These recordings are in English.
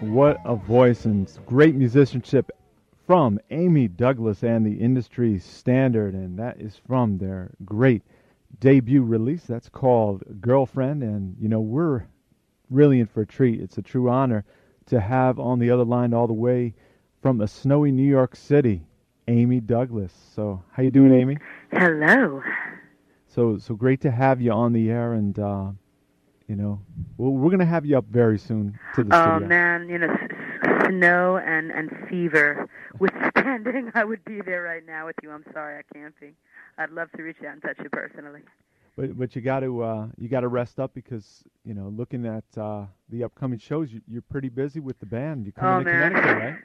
What a voice and great musicianship from Amy Douglas and the Industry Standard, and that is from their great debut release. That's called Girlfriend, and you know we're really in for a treat. It's a true honor to have on the other line all the way from a snowy New York City, Amy Douglas. So, how you doing, Amy? Hello. So, so great to have you on the air, and uh, you know, well, we're going to have you up very soon to the oh, studio. man, you know, s- snow and and fever withstanding, I would be there right now with you. I'm sorry I can't be. I'd love to reach out and touch you personally. But but you got to uh, you got to rest up because you know looking at uh, the upcoming shows, you, you're pretty busy with the band. You come oh man. Connecticut, right?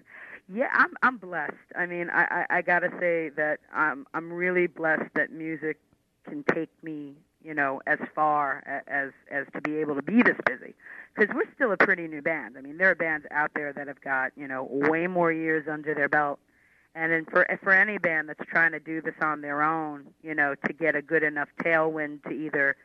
Yeah, I'm I'm blessed. I mean, I I, I got to say that I'm I'm really blessed that music can take me, you know, as far as as to be able to be this busy. Because we're still a pretty new band. I mean, there are bands out there that have got you know way more years under their belt. And then for for any band that's trying to do this on their own, you know, to get a good enough tailwind to either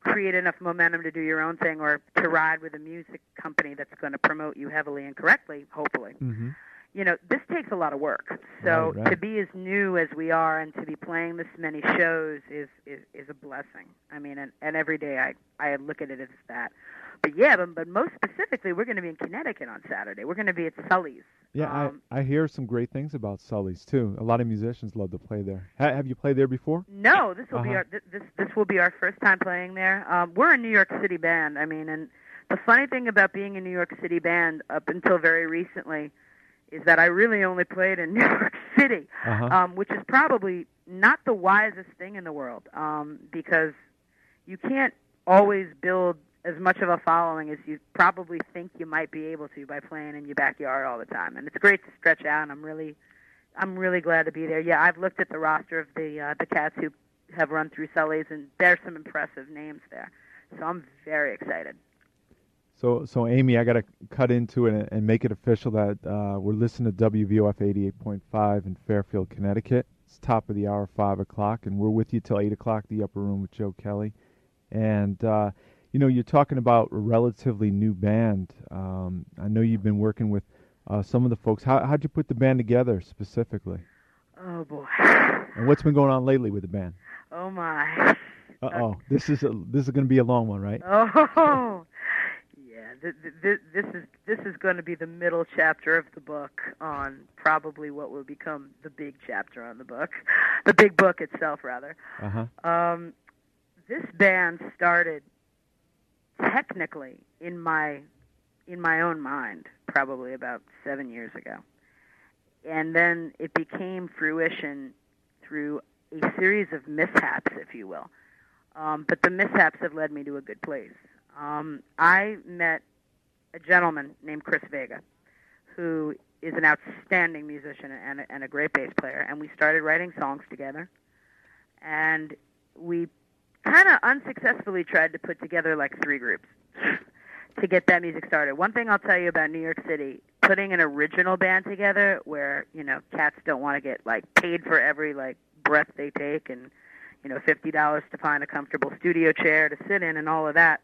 create enough momentum to do your own thing or to ride with a music company that's going to promote you heavily and correctly, hopefully Mm-hmm. You know, this takes a lot of work. So Right, right. to be as new as we are and to be playing this many shows is is, is a blessing. I mean, and, and every day I I look at it as that. But yeah, but, but most specifically, we're going to be in Connecticut on Saturday. We're going to be at Sully's. Yeah, Um, I I hear some great things about Sully's too. A lot of musicians love to play there. Ha- have you played there before? No, this will be Uh-huh. our th- this this will be our first time playing there. Um, we're a New York City band. I mean, and the funny thing about being a New York City band up until very recently is that I really only played in New York City. Uh-huh. um, which is probably not the wisest thing in the world um, because you can't always build as much of a following as you probably think you might be able to by playing in your backyard all the time. And it's great to stretch out. And I'm really, I'm really glad to be there. Yeah, I've looked at the roster of the uh, the cats who have run through Sully's, and there's some impressive names there. So I'm very excited. So so Amy, I got to cut into it and, and make it official that uh, we're listening to WVOF 88.5 in Fairfield, Connecticut. It's top of the hour, five o'clock, and we're with you till eight o'clock. The upper room with Joe Kelly, and uh, you know you're talking about a relatively new band. Um, I know you've been working with uh, some of the folks. How how'd you put the band together specifically? Oh boy. And what's been going on lately with the band? Oh my. Uh oh, this is a, this is going to be a long one, right? Oh. Th- th- th- this is this is going to be the middle chapter of the book on probably what will become the big chapter on the book, the big book itself, rather. Uh huh. Um, this band started technically in my in my own mind probably about seven years ago, and then it became fruition through a series of mishaps, if you will. Um, but the mishaps have led me to a good place. Um, I met a gentleman named Chris Vega, who is an outstanding musician and a, and a great bass player, and we started writing songs together. And we kind of unsuccessfully tried to put together like three groups to get that music started. One thing I'll tell you about New York City, putting an original band together where, you know, cats don't want to get like paid for every like breath they take and you know, fifty dollars to find a comfortable studio chair to sit in and all of that,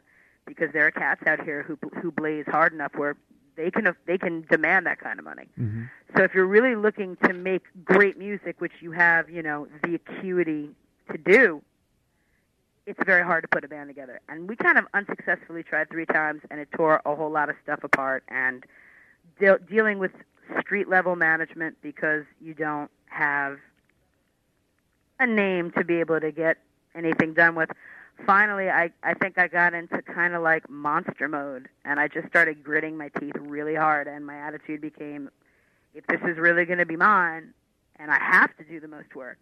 because there are cats out here who who blaze hard enough where they can they can demand that kind of money. Mm-hmm. So if you're really looking to make great music, which you have, you know, the acuity to do, it's very hard to put a band together. And we kind of unsuccessfully tried three times, and it tore a whole lot of stuff apart. And de- dealing with street level management because you don't have a name to be able to get anything done with. Finally, I I think I got into kind of like monster mode, and I just started gritting my teeth really hard. And my attitude became, if this is really going to be mine, and I have to do the most work,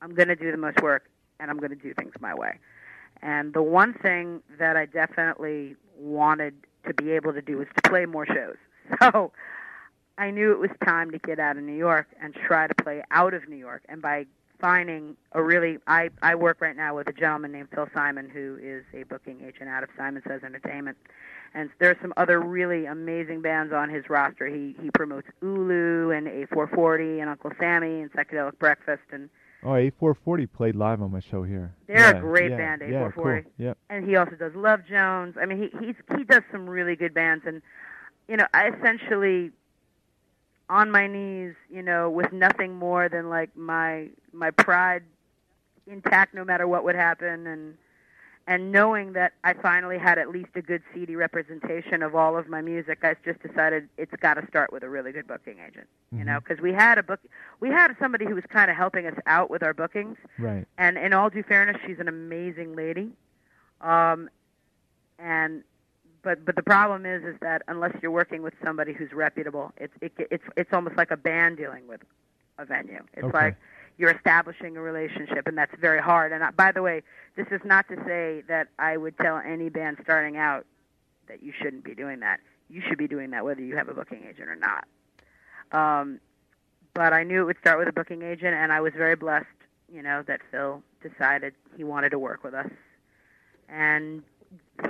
I'm going to do the most work, and I'm going to do things my way. And the one thing that I definitely wanted to be able to do was to play more shows. So I knew it was time to get out of New York and try to play out of New York. And by finding a really I I work right now with a gentleman named Phil Simon who is a booking agent out of Simon Says Entertainment. And there are some other really amazing bands on his roster. He he promotes Ulu and A440 and Uncle Sammy and Psychedelic Breakfast and Oh, A440 played live on my show here. They're yeah, a great yeah, band, A440. cool. Yep. and he also does Love Jones. I mean, he he's he does some really good bands, and you know, I essentially on my knees, you know, with nothing more than like my my pride intact no matter what would happen and and knowing that I finally had at least a good CD representation of all of my music, I just decided it's got to start with a really good booking agent. Mm-hmm. You know, because we had a book, we had somebody who was kind of helping us out with our bookings. Right. And in all due fairness, she's an amazing lady. Um, and but but the problem is is that unless you're working with somebody who's reputable, it's it, it's it's almost like a band dealing with a venue. It's Okay. like you're establishing a relationship, and that's very hard. And I, by the way, this is not to say that I would tell any band starting out that you shouldn't be doing that. You should be doing that whether you have a booking agent or not. Um, but I knew it would start with a booking agent, and I was very blessed, you know, that Phil decided he wanted to work with us, and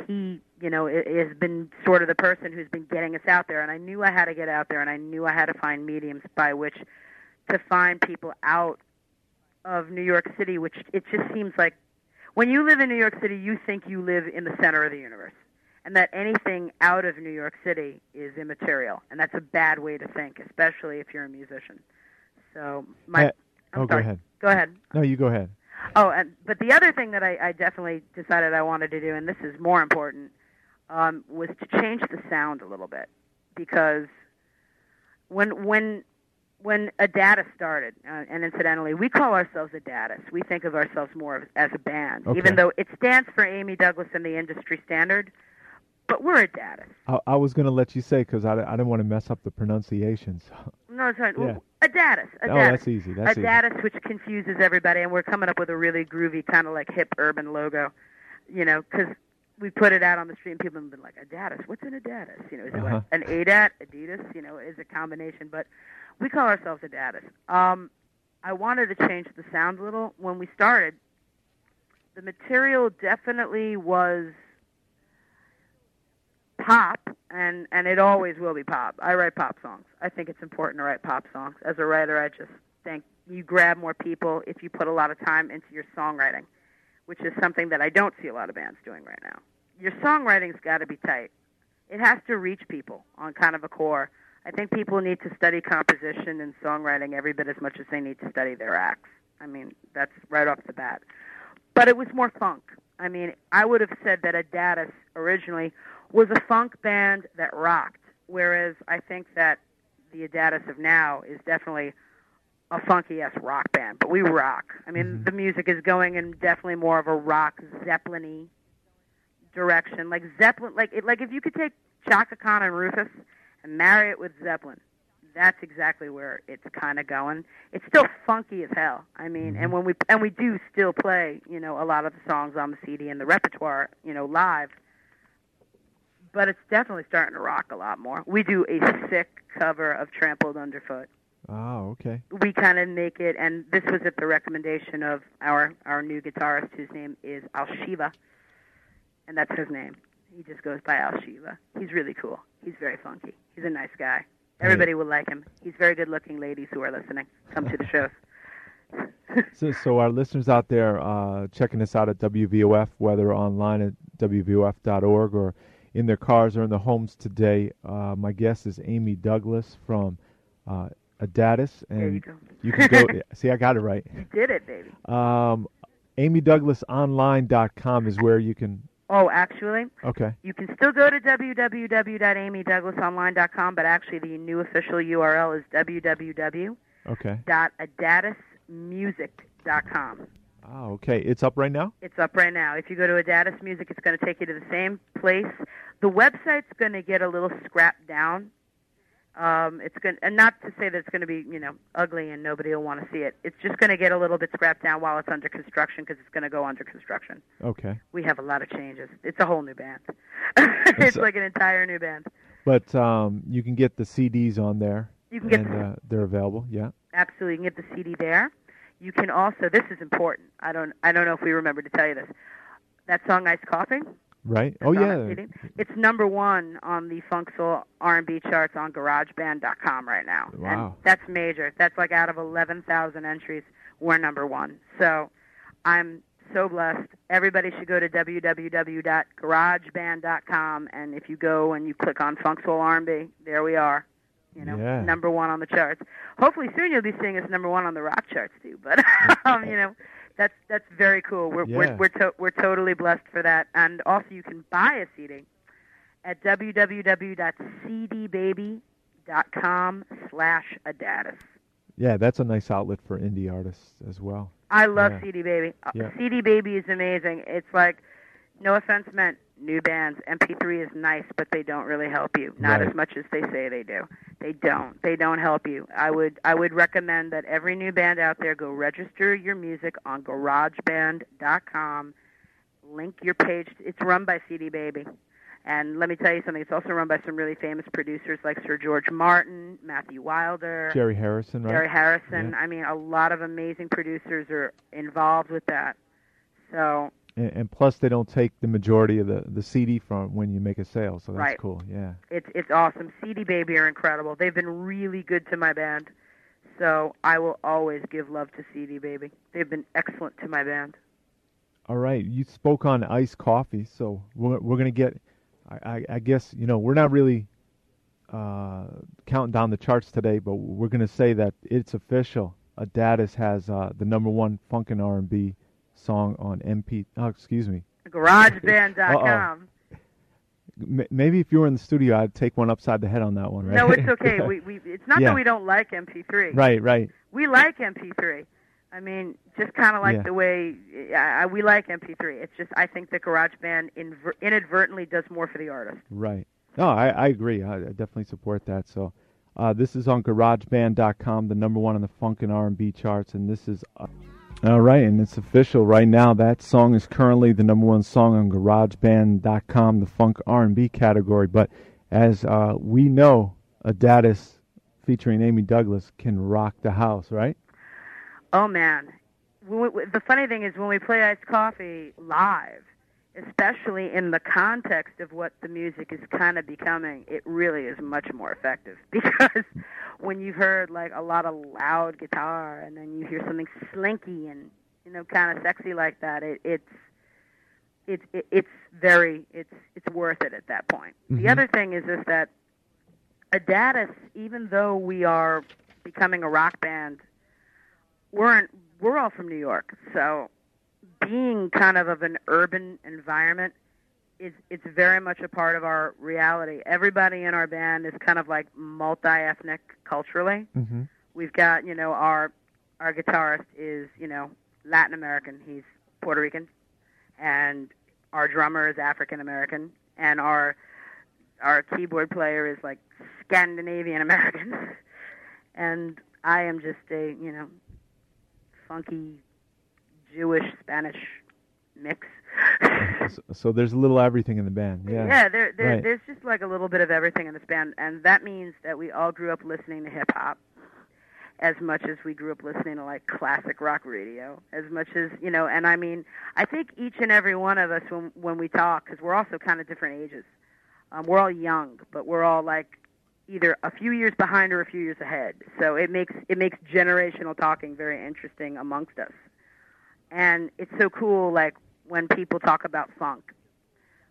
he, you know, has been sort of the person who's been getting us out there. And I knew I had to get out there, and I knew I had to find mediums by which to find people out of New York City, which it just seems like when you live in New York City, you think you live in the center of the universe, and that anything out of New York City is immaterial, and that's a bad way to think, especially if you're a musician. So my, uh, I'm oh, go ahead. Go ahead. No, you go ahead. Oh, and but the other thing that I, I definitely decided I wanted to do, and this is more important, um, was to change the sound a little bit, because when when when Adatis started, uh, and incidentally, we call ourselves Adatis. We think of ourselves more as a band, Okay. even though it stands for Amy Douglas and the industry standard. But we're a Adatis. I, I was going to let you say because I, I didn't want to mess up the pronunciation. So. No, it's fine. Yeah. Adatis. Adatis. Oh, that's easy. That's easy. Adatis, which confuses everybody, and we're coming up with a really groovy, kind of like hip urban logo, you know, because we put it out on the street and people have been like, a Adatis, what's an Adatis? You know, is it Uh-huh. like an ADAT, Adidas? You know, is a combination, but we call ourselves a Adatis. Um, I wanted to change the sound a little. When we started, the material definitely was pop, and and it always will be pop. I write pop songs. I think it's important to write pop songs. As a writer, I just think you grab more people if you put a lot of time into your songwriting, which is something that I don't see a lot of bands doing right now. Your songwriting's got to be tight. It has to reach people on kind of a core. I think people need to study composition and songwriting every bit as much as they need to study their acts. I mean, that's right off the bat. But it was more funk. I mean, I would have said that Adatis originally was a funk band that rocked, whereas I think that the Adatis of now is definitely a funky ass rock band. But we rock. I mean, Mhm. the music is going in definitely more of a rock Zeppelin-y direction. Like Zeppelin, like it, like if you could take Chaka Khan and Rufus and marry it with Zeppelin, that's exactly where it's kind of going. It's still funky as hell. I mean, and when we and we do still play, you know, a lot of the songs on the CD and the repertoire, you know, live. But it's definitely starting to rock a lot more. We do a sick cover of Trampled Underfoot. Oh, okay. We kind of make it, and this was at the recommendation of our our new guitarist, whose name is Al Shiva, and that's his name. He just goes by Al Shiva. He's really cool. He's very funky. He's a nice guy. Everybody will like him. He's very good looking ladies who are listening. Come to the shows. So, so our listeners out there uh, checking us out at WVOF, whether online at WVOF.org or in their cars or in their homes today, uh, my guest is Amy Douglas from uh, Adatis, there you and go. you can go. see, I got it right. You did it, baby. Um, AmyDouglasOnline.com is where you can. Oh, actually, Okay. you can still go to www.amydouglasonline.com, but actually the new official URL is www. Okay. Dot www.adatismusic.com. Oh, okay. It's up right now. It's up right now. If you go to Adatis Music, it's going to take you to the same place. The website's going to get a little scrapped down. Um, it's going, and not to say that it's going to be, you know, ugly and nobody will want to see it. It's just going to get a little bit scrapped down while it's under construction because it's going to go under construction. Okay. We have a lot of changes. It's a whole new band. it's like an entire new band. But um, you can get the CDs on there, You can get and uh, they're available. Yeah. absolutely you can get the CD there. You can also. This is important. I don't. I don't know if we remember to tell you this. That song "Iced Coffee." Right. Oh yeah. It's number one on the funk soul R&B charts on GarageBand.com right now. Wow. And that's major. That's like out of 11,000 entries, we're number one. So I'm so blessed. Everybody should go to www.garageband.com, and if you go and you click on Funk Soul R&B, there we are. You know, Yeah. number one on the charts. Hopefully soon you'll be seeing us number one on the rock charts too. But um, you know, that's that's very cool. We're Yeah. we're we're, to- we're totally blessed for that. And also, you can buy a CD at www.cdbaby.com slash Adatis. Yeah, that's a nice outlet for indie artists as well. I love Yeah. CD Baby. Uh, Yeah. CD Baby is amazing. It's like, no offense meant, new bands. MP3 is nice, but they don't really help you. Not Right. as much as they say they do. They don't. They don't help you. I would I would recommend that every new band out there go register your music on GarageBand.com. Link your page. It's run by CD Baby. And let me tell you something. It's also run by some really famous producers like Sir George Martin, Matthew Wilder. Jerry Harrison, right? Jerry Harrison. Yeah. I mean, a lot of amazing producers are involved with that. So, And, and plus, they don't take the majority of the, the CD from when you make a sale, so that's Right. cool. Yeah. it's it's awesome. CD Baby are incredible. They've been really good to my band. So, I will always give love to CD Baby. They've been excellent to my band. All right, you spoke on iced coffee, so we're we're gonna get. I, I, I guess you know we're not really uh, counting down the charts today, but we're gonna say that it's official. Adatis has uh, the number one funk and R and B song on MP. Oh, excuse me. GarageBand.com. Maybe if you were in the studio, I'd take one upside the head on that one, right? No, it's okay. we we it's not Yeah. that we don't like MP3. right, right. We like MP3. I mean, just kind of like Yeah. the way I, I, we like MP3. It's just I think that GarageBand inver- inadvertently does more for the artist. Right. No, I, I agree. I, I definitely support that. So, uh, this is on GarageBand.com, the number one on the funk and R&B charts, and this is uh, all right, and it's official right now. That song is currently the number one song on GarageBand.com, the funk R&B category. But as uh, we know, Adatis featuring Amy Douglas can rock the house, right? Oh man, the funny thing is when we play Iced Coffee live, especially in the context of what the music is kind of becoming, it really is much more effective because when you've heard like a lot of loud guitar and then you hear something slinky and you know kind of sexy like that, it, it's it's it, it's very it's it's worth it at that point. Mhm. The other thing is is that Adatis, even though we are becoming a rock band we're in, we're all from New York, so being kind of of an urban environment is it's very much a part of our reality. Everybody in our band is kind of like multi-ethnic culturally. Mm-hmm. We've got you know our our guitarist is you know Latin American. He's Puerto Rican, and our drummer is African American, and our our keyboard player is like Scandinavian American, and I am just a you know funky Jewish Spanish mix. So, so there's a little everything in the band. Yeah. there, there Right. there's just like a little bit of everything in this band, and that means that we all grew up listening to hip hop as much as we grew up listening to like classic rock radio, as much as you know. And I mean, I think each and every one of us when when we talk, because we're also kind of different ages. Um, we're all young, but we're all like either a few years behind or a few years ahead. So it makes it makes generational talking very interesting amongst us. And it's so cool, like when people talk about funk.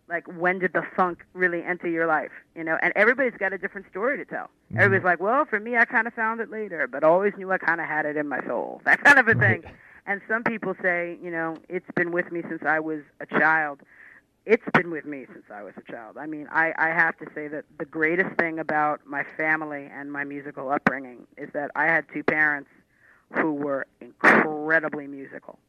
Like when did the funk really enter your life? You know, and everybody's got a different story to tell. Mhm. Everybody's like, well, for me, I kind of found it later, but always knew I kind of had it in my soul. That kind of a thing. Right. And some people say, you know, it's been with me since I was a child. It's been with me since I was a child. I mean, I, I have to say that the greatest thing about my family and my musical upbringing is that I had two parents who were incredibly musical.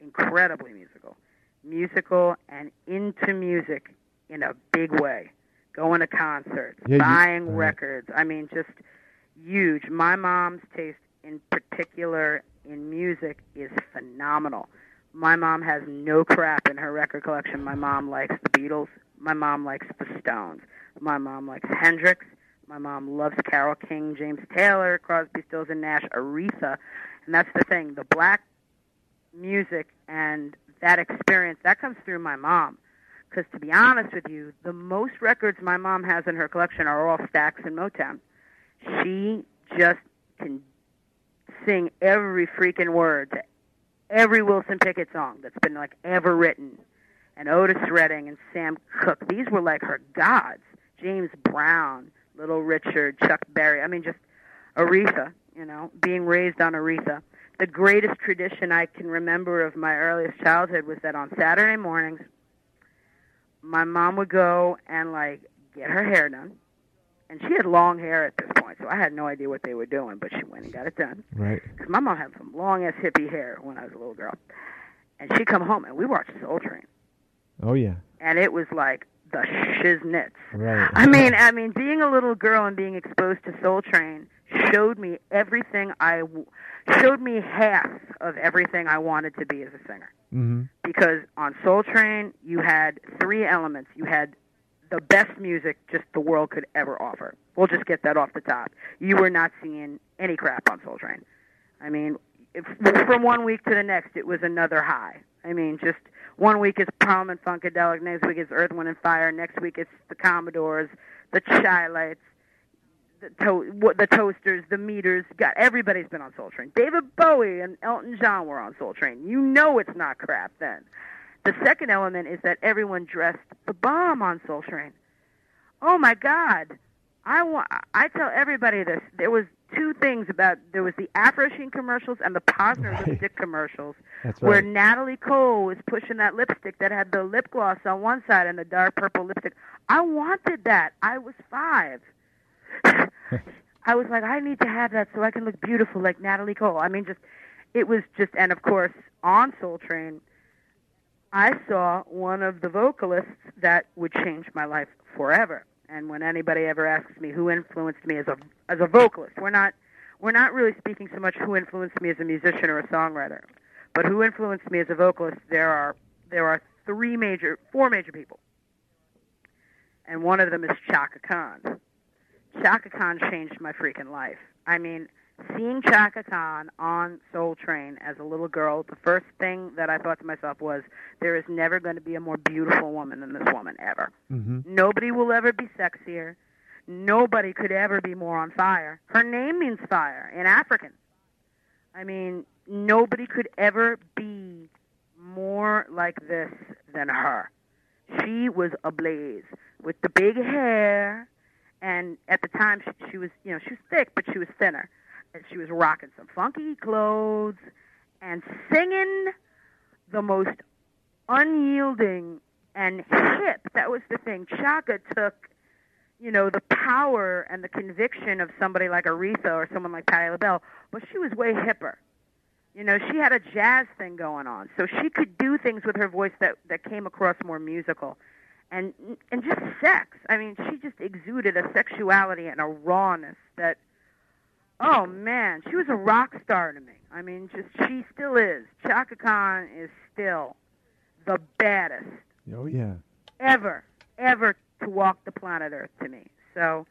Incredibly musical. Musical and into music in a big way. Going to concerts, Yeah, you- buying right. records. I mean, just huge. My mom's taste in particular in music is phenomenal. My mom has no crap in her record collection. My mom likes the Beatles. My mom likes the Stones. My mom likes Hendrix. My mom loves Carole King, James Taylor, Crosby, Stills and Nash, Aretha. And that's the thing. The black music and that experience, that comes through my mom. Because to be honest with you, the most records my mom has in her collection are all Stax and Motown. She just can sing every freaking word to every Wilson Pickett song that's been like ever written, and Otis Redding and Sam Cooke. These were like her gods. James Brown, Little Richard, Chuck Berry. I mean, just Aretha. You know, being raised on Aretha. The greatest tradition I can remember of my earliest childhood was that on Saturday mornings, my mom would go and like get her hair done and she had long hair at this point, so I had no idea what they were doing, but she went and got it done. Right. Because my mom had some long ass hippie hair when I was a little girl, and she'd come home and we watched Soul Train, Oh yeah. and it was like the shiznits. Right. I mean, I mean, being a little girl and being exposed to Soul Train showed me everything I showed me half of everything I wanted to be as a singer. hmm Because on Soul Train, you had three elements. You had the best music just the world could ever offer. We'll just get that off the top. You were not seeing any crap on Soul Train. I mean, if, from one week to the next, it was another high. I mean, just one week is Parliament Funkadelic, next week is Earth, Wind and Fire, next week it's the Commodores, the Chi-Lites, the, to- what- the Toasters, the Meters. Got everybody's been on Soul Train. David Bowie and Elton John were on Soul Train. You know it's not crap then. The second element is that everyone dressed the bomb on Soul Train. Oh my God! I want. I tell everybody this. There was two things about. There was the Afro Sheen commercials and the Posner Right. lipstick commercials, That's where right. Natalie Cole was pushing that lipstick that had the lip gloss on one side and the dark purple lipstick. I wanted that. I was five. I was like, I need to have that so I can look beautiful like Natalie Cole. I mean, just it was just, and of course, on Soul Train, I saw one of the vocalists that would change my life forever. And when anybody ever asks me who influenced me as a as a vocalist, we're not we're not really speaking so much who influenced me as a musician or a songwriter, but who influenced me as a vocalist. There are there are three major, four major people, and one of them is Chaka Khan. Chaka Khan changed my freaking life. I mean, seeing Chaka Khan on Soul Train as a little girl, the first thing that I thought to myself was, there is never going to be a more beautiful woman than this woman ever. hmm Nobody will ever be sexier. Nobody could ever be more on fire. Her name means fire in African. I mean, nobody could ever be more like this than her. She was ablaze with the big hair, and at the time she, she was, you know, she was thick, but she was thinner. And she was rocking some funky clothes and singing the most unyielding and hip. That was the thing. Chaka took, you know, the power and the conviction of somebody like Aretha or someone like Patti LaBelle, but she was way hipper. You know, she had a jazz thing going on, so she could do things with her voice that that came across more musical, and and just sex. I mean, she just exuded a sexuality and a rawness that, oh man, she was a rock star to me. I mean, just she still is. Chaka Khan is still the baddest Oh yeah. ever, ever to walk the planet Earth to me. So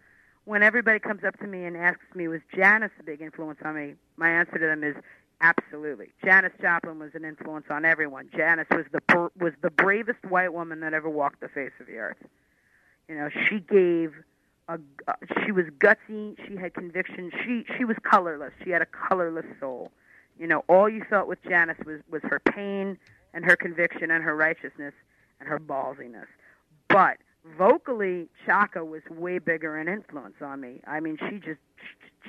when everybody comes up to me and asks me, was Janis a big influence on me? My answer to them is absolutely. Janis Joplin was an influence on everyone. Janis was the was the bravest white woman that ever walked the face of the earth. You know, she gave a uh, she was gutsy, she had conviction. She she was colorless. She had a colorless soul. You know, all you felt with Janis was was her pain and her conviction and her righteousness and her ballsiness. But vocally, Chaka was way bigger an influence on me. I mean, she just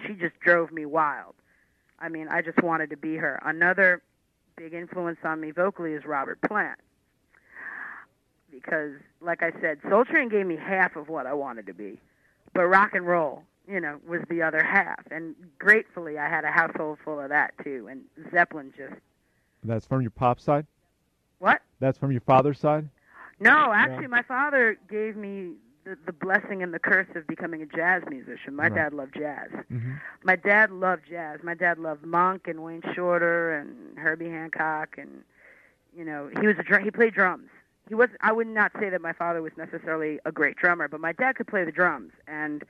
she just drove me wild. I mean, I just wanted to be her. Another big influence on me vocally is Robert Plant. Because, like I said, Soul Train gave me half of what I wanted to be, but rock and roll, you know, was the other half. And gratefully, I had a household full of that too. And Zeppelin just That's from your pop side. what? That's from your father's side. No, actually, my father gave me the, the blessing and the curse of becoming a jazz musician. My Right. dad loved jazz. hmm My dad loved jazz. My dad loved Monk and Wayne Shorter and Herbie Hancock, and you know, he was a dr- he played drums. He was I would not say that my father was necessarily a great drummer, but my dad could play the drums, and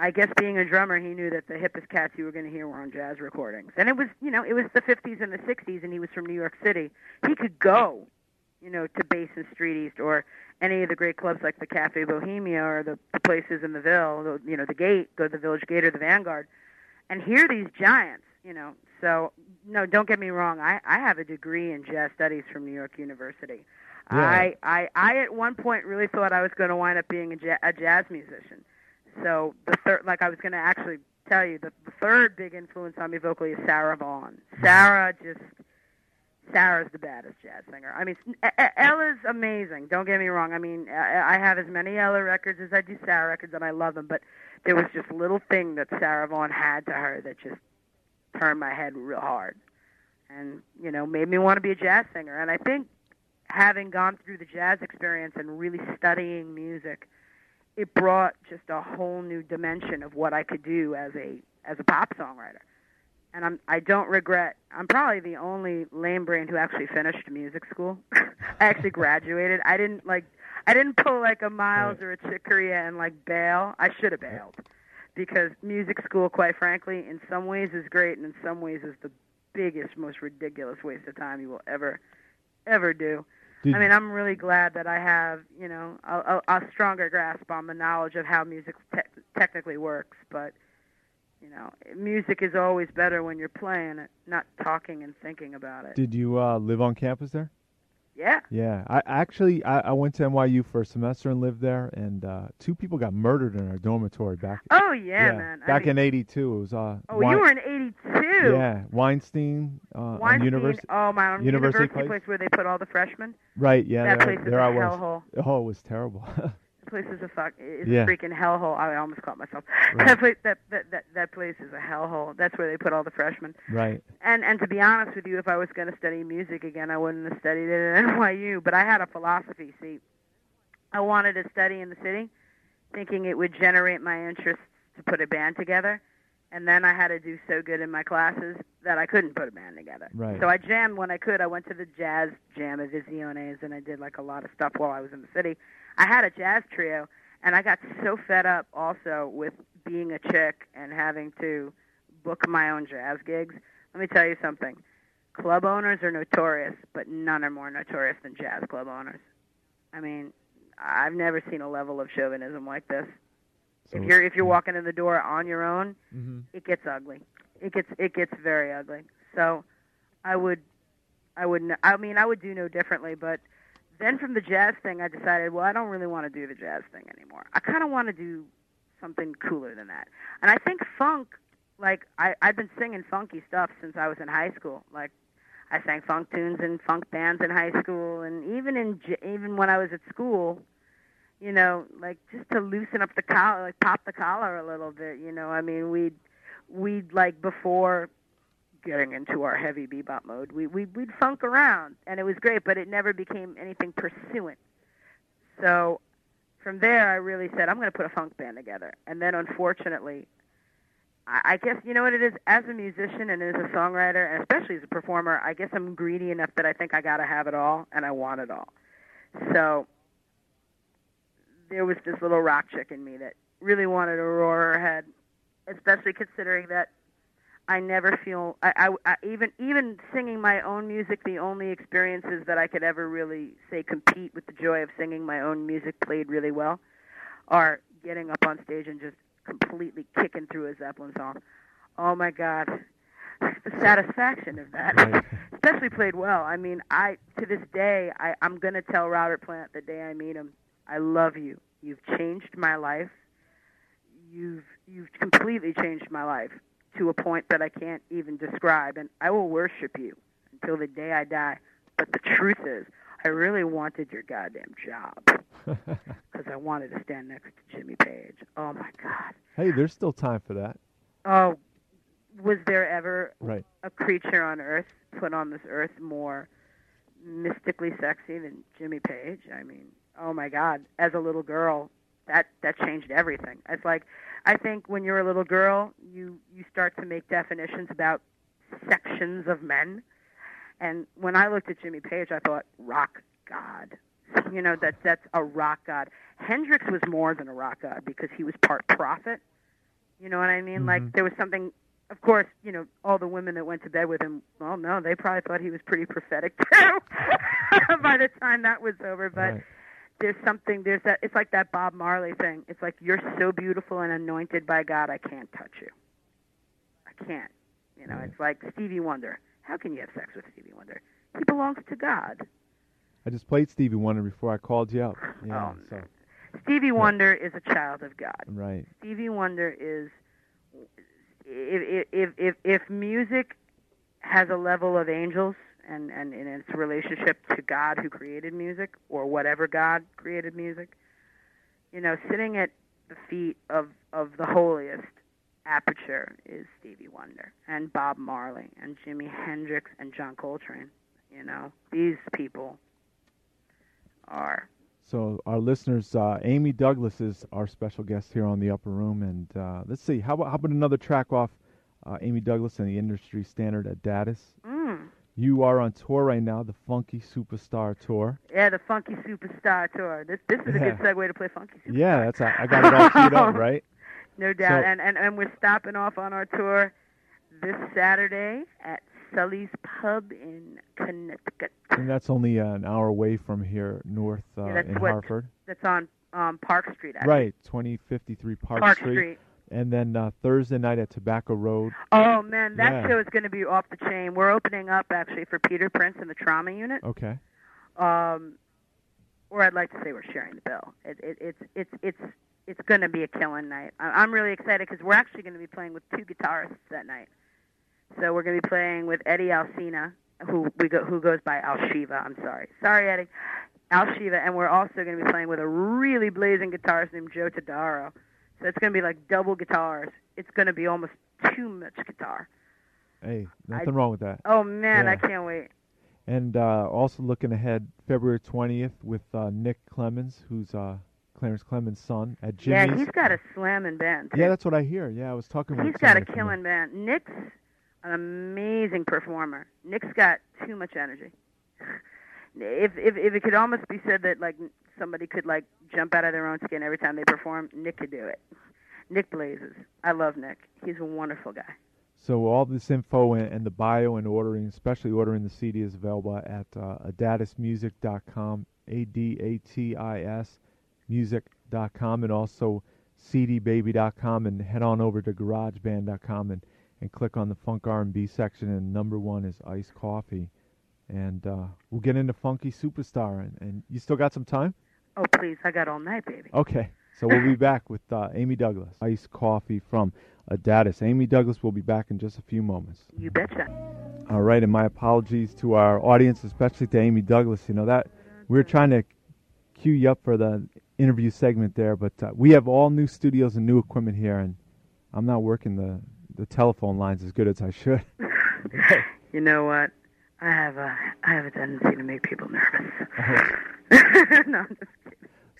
I guess being a drummer, he knew that the hippest cats you were going to hear were on jazz recordings. And it was, you know, it was the 50s and the 60s, and he was from New York City. He could go, you know, to Basin Street East or any of the great clubs like the Cafe Bohemia or the, the places in the Ville, the, you know, the Gate, go to the Village Gate or the Vanguard, and hear these giants, you know, So no, don't get me wrong. I I have a degree in jazz studies from New York University. Yeah. I I I at one point really thought I was going to wind up being a, ja- a jazz musician. So the third, like I was going to actually tell you, the, the third big influence on me vocally is Sarah Vaughan. Mm-hmm. Sarah just Sarah's the baddest jazz singer. I mean, Ella's amazing. Don't get me wrong. I mean, I have as many Ella records as I do Sarah records, and I love them. But there was just little thing that Sarah Vaughan had to her that just turned my head real hard, and you know, made me want to be a jazz singer. And I think having gone through the jazz experience and really studying music, it brought just a whole new dimension of what I could do as a as a pop songwriter and I'm I don't regret. I'm probably the only lame brain who actually finished music school. I actually graduated. I didn't like I didn't pull like a Miles or a Chick Corea and like bail. I should have bailed because music school, quite frankly, in some ways is great, and in some ways is the biggest, most ridiculous waste of time you will ever ever do. Did, I mean, I'm really glad that I have, you know, a, a, a stronger grasp on the knowledge of how music te- technically works. But, you know, music is always better when you're playing it, not talking and thinking about it. did you uh, live on campus there? Yeah. Yeah, I actually I, I went to NYU for a semester and lived there, and uh, two people got murdered in our dormitory back. Oh yeah, man. I back mean, in '82. It was uh. oh, Wein- you were in '82. Yeah, Weinstein. Uh, Weinstein, University. oh my, University University, Place? place where they put all the freshmen. Right. Yeah. that there, place is a I hellhole. Oh, it was terrible. Place is a fuck. It's Yeah. a freaking hellhole. I almost caught myself. Right. That place, that, that that that place is a hellhole. That's where they put all the freshmen. right. And and to be honest with you, if I was going to study music again, I wouldn't have studied it at NYU. But I had a philosophy. See, I wanted to study in the city, thinking it would generate my interest to put a band together. And then I had to do so good in my classes that I couldn't put a band together. Right. So I jammed when I could. I went to the jazz jam at Visiones, and I did like a lot of stuff while I was in the city. I had a jazz trio, and I got so fed up also with being a chick and having to book my own jazz gigs. Let me tell you something. Club owners are notorious, but none are more notorious than jazz club owners. I mean, I've never seen a level of chauvinism like this. So, if you're if you're walking in the door on your own, hmm it gets ugly. It gets it gets very ugly. So, I would, I would. I mean, I would do no differently. But then from the jazz thing, I decided, well, I don't really want to do the jazz thing anymore. I kind of want to do something cooler than that. And I think funk, like I I've been singing funky stuff since I was in high school. Like I sang funk tunes in funk bands in high school, and even in even when I was at school, you know, like just to loosen up the collar, like pop the collar a little bit. You know, I mean, we'd we'd like before getting into our heavy bebop mode, we we we'd funk around, and it was great, but it never became anything pursuant. So from there, I really said I'm going to put a funk band together, and then unfortunately. I I guess you know what it is. As a musician and as a songwriter, and especially as a performer, I guess I'm greedy enough that I think I got to have it all, and I want it all. So there was this little rock chick in me that really wanted to roar her head, especially considering that I never feel I, I, I even even singing my own music. The only experiences that I could ever really say compete with the joy of singing my own music played really well are getting up on stage and just completely kicking through a Zeppelin song. Oh my God, the satisfaction of that Right. especially played well. I mean, I to this day, I, I'm gonna tell Robert Plant the day I meet him, I love you. You've changed my life. You've you've completely changed my life to a point that I can't even describe, and I will worship you until the day I die. But the truth is, I really wanted your goddamn job because I wanted to stand next to Jimmy Page. Oh my God. hey, there's still time for that. Oh, was there ever Right. a creature on earth put on this earth more mystically sexy than Jimmy Page? I mean, oh my God! As a little girl, that that changed everything. It's like I think when you're a little girl, you you start to make definitions about sections of men, and when I looked at Jimmy Page, I thought rock god. You know that that's a rock god. Hendrix was more than a rock god because he was part prophet. You know what I mean? Like Mhm. there was something. Of course, you know all the women that went to bed with him. Well, no, they probably thought he was pretty prophetic too. By the time that was over, but right. There's something. There's that. It's like that Bob Marley thing. It's like you're so beautiful and anointed by God. I can't touch you. I can't. You know, Right. it's like Stevie Wonder. How can you have sex with Stevie Wonder? He belongs to God. I just played Stevie Wonder before I called you up. Yeah, Oh, so Stevie Wonder is a child of God. right. Stevie Wonder is if if if if music has a level of angels and and in its relationship to God who created music or whatever God created music, you know, sitting at the feet of of the holiest aperture is Stevie Wonder and Bob Marley and Jimi Hendrix and John Coltrane. You know, these people are So our listeners, uh, Amy Douglas is our special guest here on the Upper Room, and uh, let's see, how about how about another track off uh, Amy Douglas and the industry standard Adatis? mm, You are on tour right now, the Funky Superstar tour. yeah, the Funky Superstar tour. This this is a good segue to play Funky Superstar. Yeah, that's I got it all queued up, right? No doubt. So- and, and and we're stopping off on our tour this Saturday at Sully's Pub in Connecticut. And that's only uh, an hour away from here, north uh, Yeah, that's in what- Hartford. That's on um, Park Street. Actually. Right, 2053 Park, Park Street. Street. And then uh, Thursday night at Tobacco Road. Oh man, that Yeah. show is going to be off the chain. We're opening up actually for Peter Prince and the Trauma Unit. Okay. Um, or I'd like to say we're sharing the bill. It, it, it's it's it's it's going to be a killing night. I- I'm really excited because we're actually going to be playing with two guitarists that night. So we're going to be playing with Eddie Alcina, who we go who goes by Al Shiva. I'm sorry, sorry Eddie, Al Shiva, and we're also going to be playing with a really blazing guitarist named Joe Tadaro. So it's going to be like double guitars. It's going to be almost too much guitar. Hey, nothing wrong with that. Oh man, Yeah. I can't wait. And uh, also looking ahead, February 20th with uh, Nick Clemons, who's uh, Clarence Clemons' son at Jimmy's. Yeah, he's got a slamming band. Too. Yeah, that's what I hear. Yeah, I was talking He's got a killing band. Nick's an amazing performer. Nick's got too much energy. If if if it could almost be said that like somebody could like jump out of their own skin every time they perform, Nick could do it. Nick blazes. I love Nick. He's a wonderful guy. So all this info and, and the bio and ordering, especially ordering the CD, is available at uh, adatismusic.com, A-D-A-T-I-S music.com, and also cdbaby.com, and head on over to garageband.com and, and click on the funk R&B section, and number one is iced coffee. And uh, we'll get into Funky Superstar. And, and you still got some time? Oh please, I got all night, baby. Okay. So we'll be back with uh, Amy Douglas, iced coffee from Adatis. Amy Douglas will be back in just a few moments. You betcha. All right, and my apologies to our audience, especially to Amy Douglas. You know that we are trying to cue you up for the interview segment there, but uh, we have all new studios and new equipment here, and I'm not working the the telephone lines as good as I should. You know what? I have a I have a tendency to make people nervous. no, I'm just.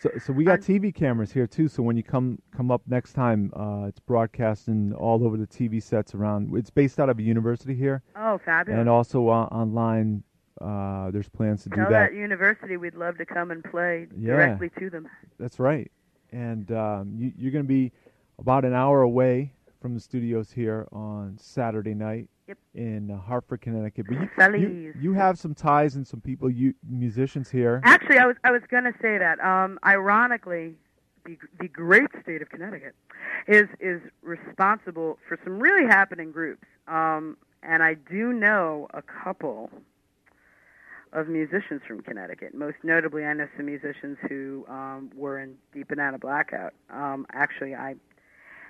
So, so we got TV cameras here too. So when you come come up next time, uh, it's broadcasting all over the TV sets around. It's based out of a university here, Oh, fabulous. and also uh, online. Uh, there's plans to do Tell that. that university we'd love to come and play Yeah. directly to them. That's right. And um, you, you're going to be about an hour away from the studios here on Saturday night Yep. in uh, Hartford, Connecticut. But you, you, you have some ties and some people, you musicians here. Actually, I was I was going to say that. Um, ironically, the the great state of Connecticut is is responsible for some really happening groups. Um, and I do know a couple of musicians from Connecticut. Most notably, I know some musicians who um, were in Deep Banana Blackout. Um, actually, I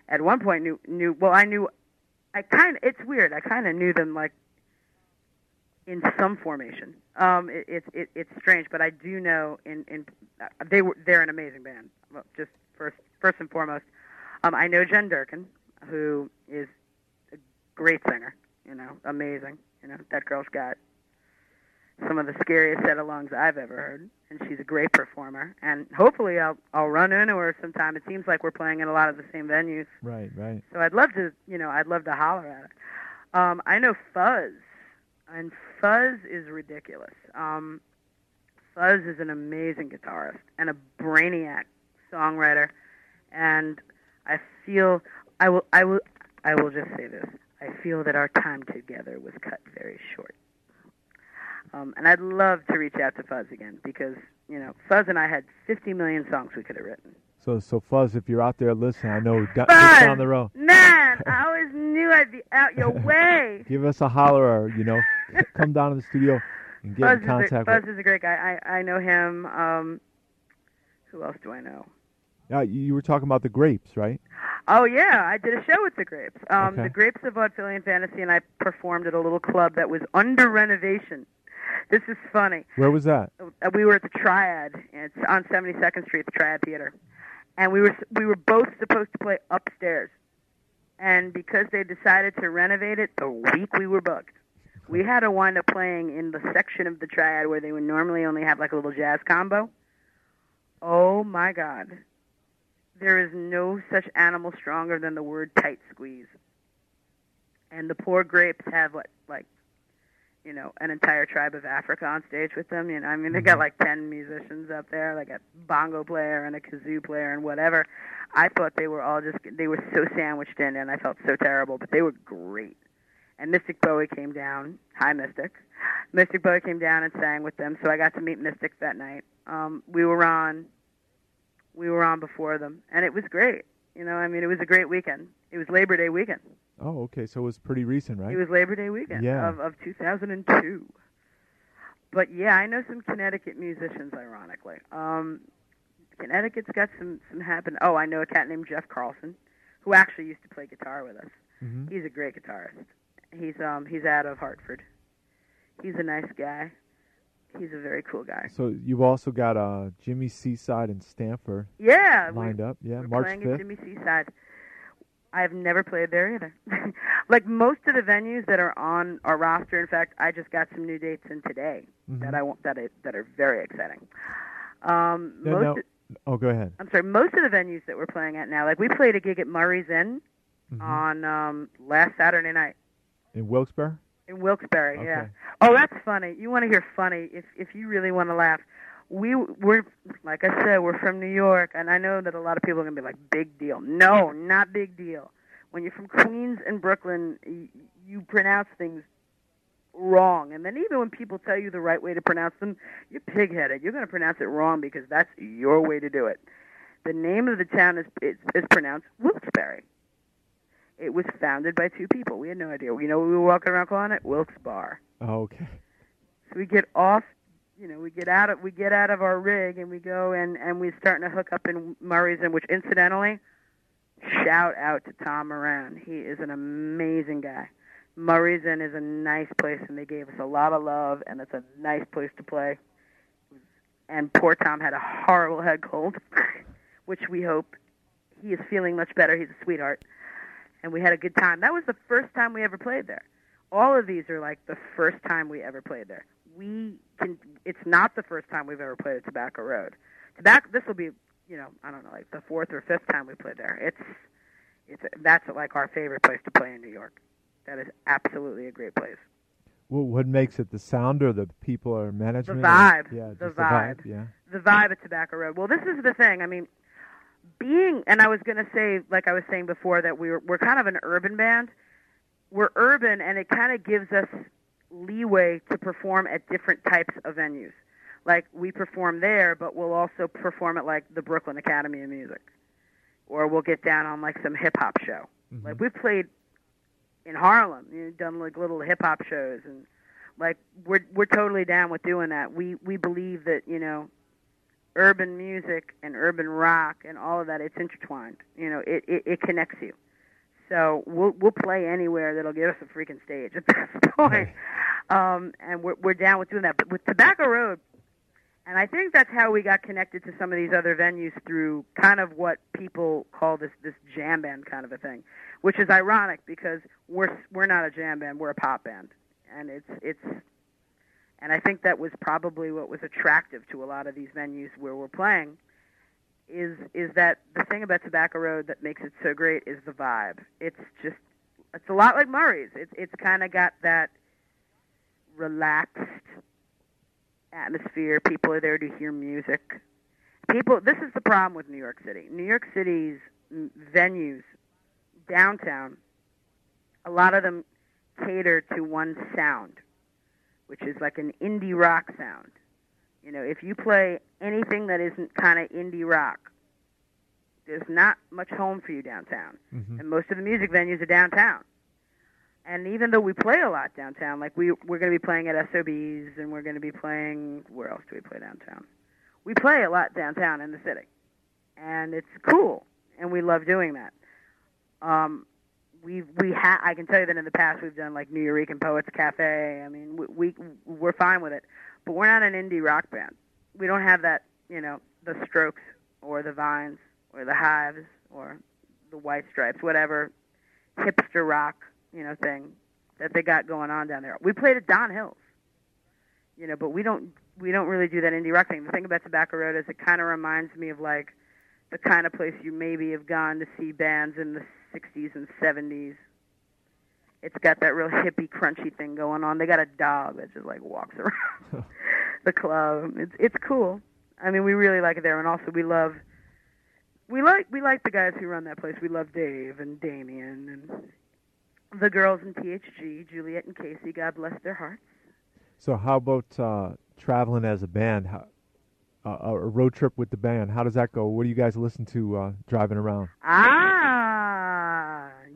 at one point knew knew well. I knew I kind of it's weird. I kind of knew them like in some formation. Um, it, it's it, it's strange, but I do know in in uh, they were they're an amazing band. Well, just first first and foremost, um, I know Jen Durkin, who is a great singer. You know, amazing. You know, that girl's got some of the scariest set alongs I've ever heard, and she's a great performer. And hopefully, I'll I'll run into her sometime. It seems like we're playing in a lot of the same venues. Right, right. So I'd love to, you know, I'd love to holler at her. Um, I know Fuzz, and Fuzz is ridiculous. Um, Fuzz is an amazing guitarist and a brainiac songwriter, and I feel I will I will I will just say this. I feel that our time together was cut very short. Um, and I'd love to reach out to Fuzz again because you know Fuzz and I had 50 million songs we could have written. So, so Fuzz, if you're out there listening, I know Fuzz, down the road. man, I always knew I'd be out your way. Give us a holler, or you know, come down to the studio and get Buzz in contact is a, with. Buzz is a great guy. I I know him. Um, who else do I know? Yeah, you you were talking about the grapes, right? Oh yeah, I did a show with the Grapes. Um, Okay. The Grapes of Vaudevillian Fantasy, and I performed at a little club that was under renovation. This is funny. Where was that? Uh, We were at the Triad. It's on 72nd Street, the Triad Theater, and we were we were both supposed to play upstairs. And because they decided to renovate it the week we were booked, we had to wind up playing in the section of the Triad where they would normally only have like a little jazz combo. Oh my God. There is no such animal stronger than the word tight squeeze. And the poor grapes have what like you know, an entire tribe of Africa on stage with them. You know, I mean, they got like ten musicians up there, like a bongo player and a kazoo player and whatever. I thought they were all just they were so sandwiched in, and I felt so terrible, but they were great. And Mystic Bowie came down. Hi, Mystic. Mystic Bowie came down and sang with them, so I got to meet Mystic that night. Um, we were on, we were on before them, and it was great. You know, I mean, it was a great weekend. It was Labor Day weekend. Oh, okay. So it was pretty recent, right? It was Labor Day weekend Yeah. of, of 2002. But yeah, I know some Connecticut musicians. Ironically, um, Connecticut's got some some happen. Oh, I know a cat named Jeff Carlson, who actually used to play guitar with us. hmm He's a great guitarist. He's um he's out of Hartford. He's a nice guy. He's a very cool guy. So you've also got uh, Jimmy Seaside and Stamford Yeah, lined up. Yeah, March playing at fifth. Jimmy Seaside. I've never played there either. like most of the venues that are on our roster. In fact, I just got some new dates in today Mhm. that I want that I, that are very exciting. Um, Yeah, most, no. Oh, go ahead. I'm sorry, most of the venues that we're playing at now, like we played a gig at Murray's Inn Mhm. on um, last Saturday night In Wilkes-Barre. in Wilkes-Barre. Yeah. Oh, that's funny. You want to hear funny? If if you really want to laugh, we we're like I said, we're from New York, and I know that a lot of people are gonna be like, big deal. No, not big deal. When you're from Queens and Brooklyn, you, you pronounce things wrong, and then even when people tell you the right way to pronounce them, you're pig-headed. You're gonna pronounce it wrong because that's your way to do it. The name of the town is is, is pronounced Wilkes-Barre. It was founded by two people. We had no idea. You know, we were walking around calling it Wilkes Bar. Oh, okay. So we get off, you know, we get out of we get out of our rig and we go and and we're starting to hook up in Murray's Inn, which incidentally, shout out to Tom Moran. He is an amazing guy. Murray's Inn is a nice place, and they gave us a lot of love, and it's a nice place to play. And poor Tom had a horrible head cold, which we hope he is feeling much better. He's a sweetheart, and we had a good time. That was the first time we ever played there all of these are like the first time we ever played there. We can. It's not the first time we've ever played at Tobacco Road. Tobacco. This will be, you know, I don't know, like the fourth or fifth time we played there. It's, it's that's like our favorite place to play in New York. That is absolutely a great place. Well, what makes it the sound or the people or management? or- vibe. yeah, The just the vibe. vibe. Yeah. the vibe at Tobacco Road. Well, this is the thing. I mean, being and I was going to say, like I was saying before, that we were we're kind of an urban band. We're urban, and it kind of gives us leeway to perform at different types of venues. Like we perform there, but we'll also perform at like the Brooklyn Academy of Music, or we'll get down on like some hip hop show. Mhm. Like we've played in Harlem, you know, done like little hip hop shows, and like we're we're totally down with doing that. We we believe that you know, urban music and urban rock and all of that it's intertwined. You know, it it, it connects you. So we'll we'll play anywhere that'll give us a freaking stage at this point, um, and we're we're down with doing that. But with Tobacco Road, and I think that's how we got connected to some of these other venues through kind of what people call this this jam band kind of a thing, which is ironic because we're we're not a jam band, we're a pop band, and it's it's, and I think that was probably what was attractive to a lot of these venues where we're playing, is is that the thing about Tobacco Road that makes it so great is the vibe. It's just it's a lot like Murray's. It's it's kind of got that relaxed atmosphere. People are there to hear music. People. This is the problem with New York City. New York City's venues downtown. A lot of them cater to one sound, which is like an indie rock sound. You know, if you play anything that isn't kind of indie rock, there's not much home for you downtown. Mhm. And most of the music venues are downtown. And even though we play a lot downtown, like we we're going to be playing at SOBs and we're going to be playing where else do we play downtown? We play a lot downtown in the city, and it's cool, and we love doing that. Um, we we ha- I can tell you that in the past we've done like Nuyorican Poets Cafe. I mean, we, we we're fine with it, but we're not an indie rock band. We don't have that, you know, the Strokes or the Vines or the Hives or the White Stripes, whatever hipster rock, you know, thing that they got going on down there. We played at Don Hills, you know, but we don't we don't really do that indie rock thing. The thing about Tobacco Road is it kind of reminds me of like the kind of place you maybe have gone to see bands in the 60s and 70s. It's got that real hippie, crunchy thing going on. They got a dog that just like walks around the club. It's it's cool. I mean, we really like it there, and also we love we like we like the guys who run that place. We love Dave and Damien and the girls in THG, Juliet and Casey. God bless their hearts. So, how about uh, traveling as a band? How, uh, a road trip with the band. How does that go? What do you guys listen to uh, driving around? Ah,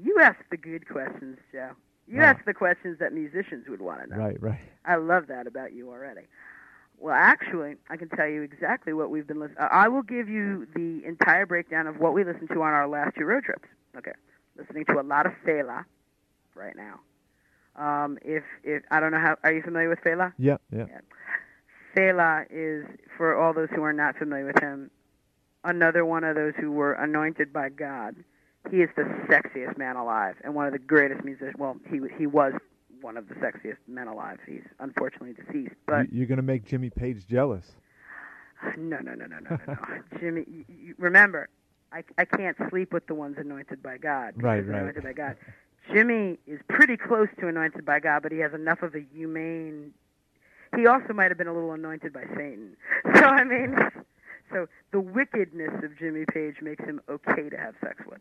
you ask the good questions, Joe. You ask the questions that musicians would want to know. Right, right. I love that about you already. Well, actually, I can tell you exactly what we've been listening. I will give you the entire breakdown of what we listened to on our last two road trips. Okay, listening to a lot of Fela right now. Um, if if I don't know how, are you familiar with Fela? Yeah, yeah. Fela is, for all those who are not familiar with him, another one of those who were anointed by God. He is the sexiest man alive and one of the greatest musicians. Well, he he was one of the sexiest men alive. He's unfortunately deceased, but You- You're going to make Jimmy Page jealous. no, no, no, no, no, no, no. Jimmy, you, you, remember, I I can't sleep with the ones anointed by God. Right, right. Anointed by God. Jimmy is pretty close to anointed by God, but he has enough of a humane. He also might have been a little anointed by Satan. So I mean, so the wickedness of Jimmy Page makes him okay to have sex with.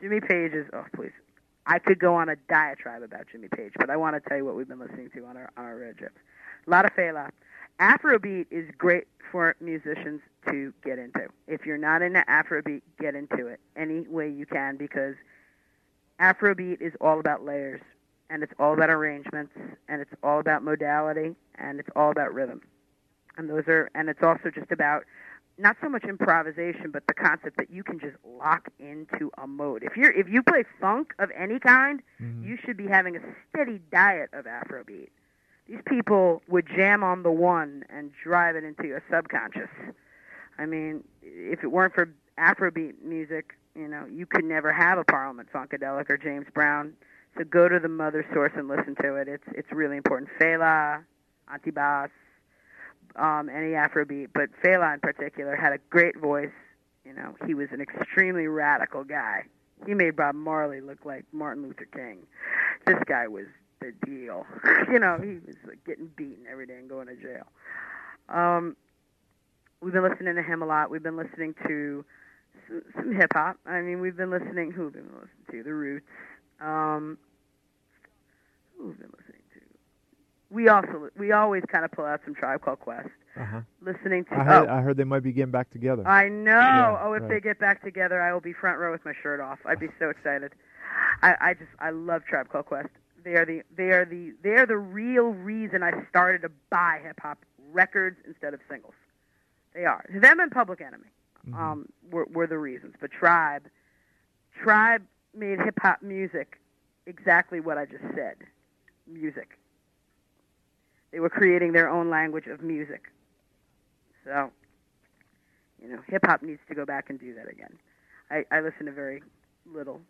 Jimmy Page is oh please. I could go on a diatribe about Jimmy Page, but I want to tell you what we've been listening to on our on our road trips. A lot of Fela. Afrobeat is great for musicians to get into. If you're not into Afrobeat, get into it any way you can because Afrobeat is all about layers and it's all about arrangements and it's all about modality and it's all about rhythm. And those are and it's also just about not so much improvisation but the concept that you can just lock into a mode. If you're if you play funk of any kind, Mhm. you should be having a steady diet of Afrobeat. These people would jam on the one and drive it into your subconscious. I mean, if it weren't for Afrobeat music, you know, you could never have a Parliament Funkadelic or James Brown. So go to the mother source and listen to it. It's it's really important. Fela, Antibas, um, any Afrobeat, but Fela in particular had a great voice. You know, he was an extremely radical guy. He made Bob Marley look like Martin Luther King. This guy was the deal. you know, he was like, getting beaten every day and going to jail. Um, we've been listening to him a lot. We've been listening to some, some hip hop. I mean, we've been listening. Who have we been listening to? The Roots. Um, who have been listening? We also we always kind of pull out some Tribe Called Quest. Uh-huh. Listening to I heard, oh, I heard they might be getting back together. I know. Yeah, oh, if right. they get back together, I will be front row with my shirt off. I'd be so excited. I, I just I love Tribe Called Quest. They are the they are the they are the real reason I started to buy hip hop records instead of singles. They are them and Public Enemy Mhm. um, were were the reasons. But Tribe, Tribe made hip hop music exactly what I just said. Music. They were creating their own language of music. So, you know, hip hop needs to go back and do that again. I, I listen to very little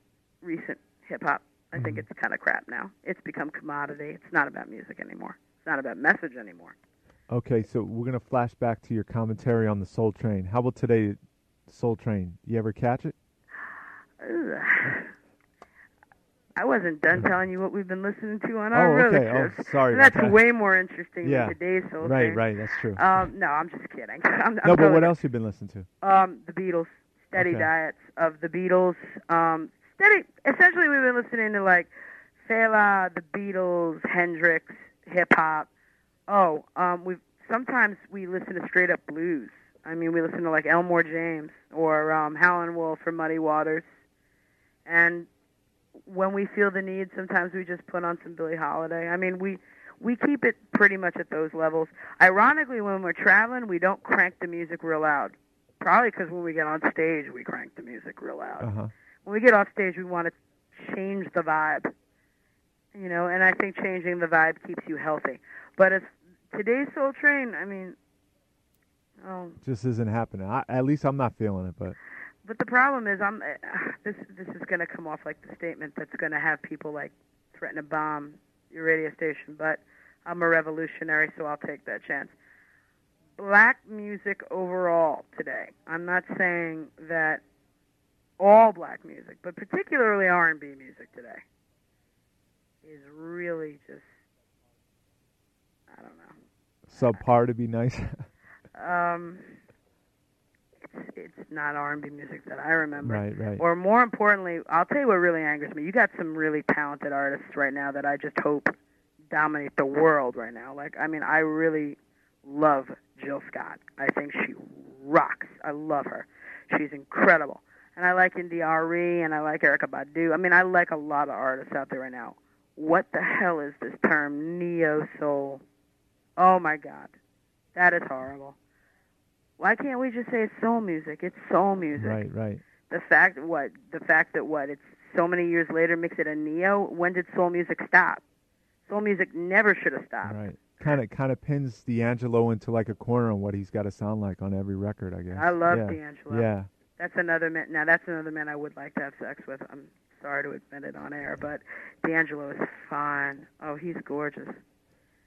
recent hip hop. I think Mhm. it's kind of crap now. It's become commodity. It's not about music anymore. It's not about message anymore. Okay, so we're going to flash back to your commentary on the Soul Train. How about today, Soul Train? You ever catch it? I wasn't done telling you what we've been listening to on Oh, our road okay. Oh, sorry And that's that. way more interesting Yeah. than today's soul Right, Train. right. That's true. Um, no, I'm just kidding. I'm, I'm no, but what else you been listening to? Um, the Beatles. Steady Okay. diets of the Beatles. Um, steady. Essentially, we've been listening to like Fela, the Beatles, Hendrix, hip hop. Oh, um, we sometimes we listen to straight up blues. I mean, we listen to like Elmore James or um, Howlin' Wolf or Muddy Waters, and when we feel the need, sometimes we just put on some Billie Holiday. I mean, we we keep it pretty much at those levels. Ironically, when we're traveling, we don't crank the music real loud. Probably because when we get on stage, we crank the music real loud. Uh-huh. When we get off stage, we want to change the vibe. You know, and I think changing the vibe keeps you healthy. But if today's Soul Train, I mean, oh, Just isn't happening. I, at least I'm not feeling it, but But the problem is, I'm this. This is going to come off like the statement that's going to have people like threaten to bomb your radio station. But I'm a revolutionary, so I'll take that chance. Black music overall today. I'm not saying that all black music, but particularly R&B music today is really just I don't know. subpar to be nice. Um, it's not R&B music that I remember. right, right. Or more importantly, I'll tell you what really angers me. You got some really talented artists right now that I just hope dominate the world right now. Like, I mean, I really love Jill Scott. I think she rocks. I love her. She's incredible. And I like Ari and I like Erykah Badu. I mean, I like a lot of artists out there right now. What the hell is this term neo soul? Oh my god. That is horrible. Why can't we just say it's soul music? It's soul music Right, right. the fact what the fact that what it's so many years later makes it a neo when did soul music stop soul music never should have stopped Right. Kind of kind of pins D'Angelo into like a corner on what he's got to sound like on every record, I guess. i love yeah. d'angelo Yeah. that's another man now that's another man i would like to have sex with i'm sorry to admit it on air but d'angelo is fine oh he's gorgeous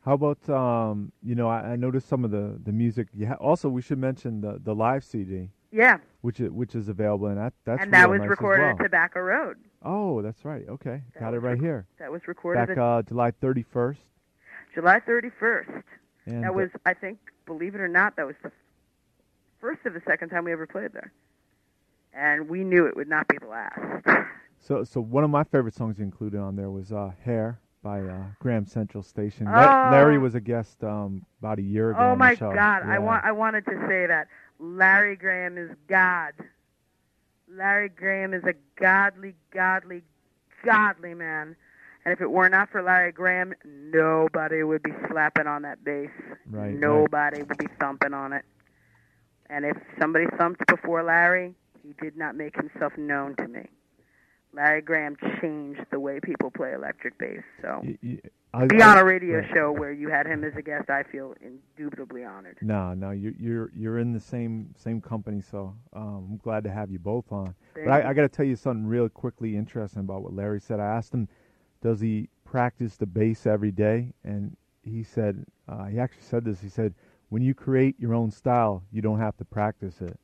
How about um, you know, I, I noticed some of the the music. Yeah. Also, we should mention the the live CD, yeah which is which is available, and that that's and that was nice recorded well. at tobacco road Oh, that's right. Okay, That got it right rec- here. that was recorded Back uh, July 31st. july 31st that uh, was i think believe it or not that was the first of the second time we ever played there and we knew it would not be the last so so one of my favorite songs included on there was uh, "Hair" by uh, Graham Central Station. Oh. Larry was a guest um, about a year ago. Oh on my the show. God! I want I wanted to say that Larry Graham is God. Larry Graham is a godly, godly, godly man. And if it were not for Larry Graham, nobody would be slapping on that bass. Right, right. Nobody would be thumping on it. And if somebody thumped before Larry, he did not make himself known to me. Larry Graham changed the way people play electric bass. So I- be on a radio right. show where you had him as a guest, I feel indubitably honored. No, no, you're you're you're in the same same company, so um, I'm glad to have you both on. Thank But I. I got to tell you something real quickly interesting about what Larry said. I asked him, does he practice the bass every day? And he said, uh, he actually said this. He said, when you create your own style, you don't have to practice it.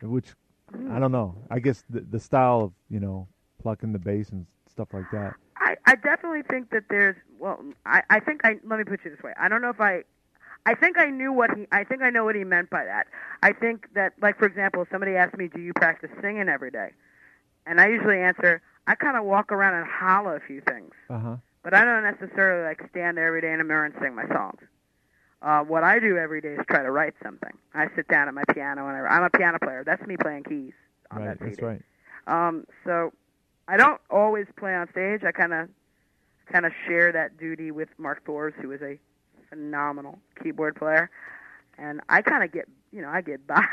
Which I don't know. I guess the the style of you know plucking the bass and stuff like that. I, I definitely think that there's well I, I think I let me put you this way. I don't know if I I think I knew what he I think I know what he meant by that. I think that like for example, if somebody asked me, Do you practice singing every day? And I usually answer, I kinda walk around and holler a few things. Uh huh. But I don't necessarily like stand there every day in a mirror and sing my songs. Uh, what I do every day is try to write something. I sit down at my piano and I, I'm a piano player. That's me playing keys on Right. that CD. That's right. Um, so I don't always play on stage. I kind of kind of share that duty with Mark Thors, who is a phenomenal keyboard player, and I kind of get you know I get by,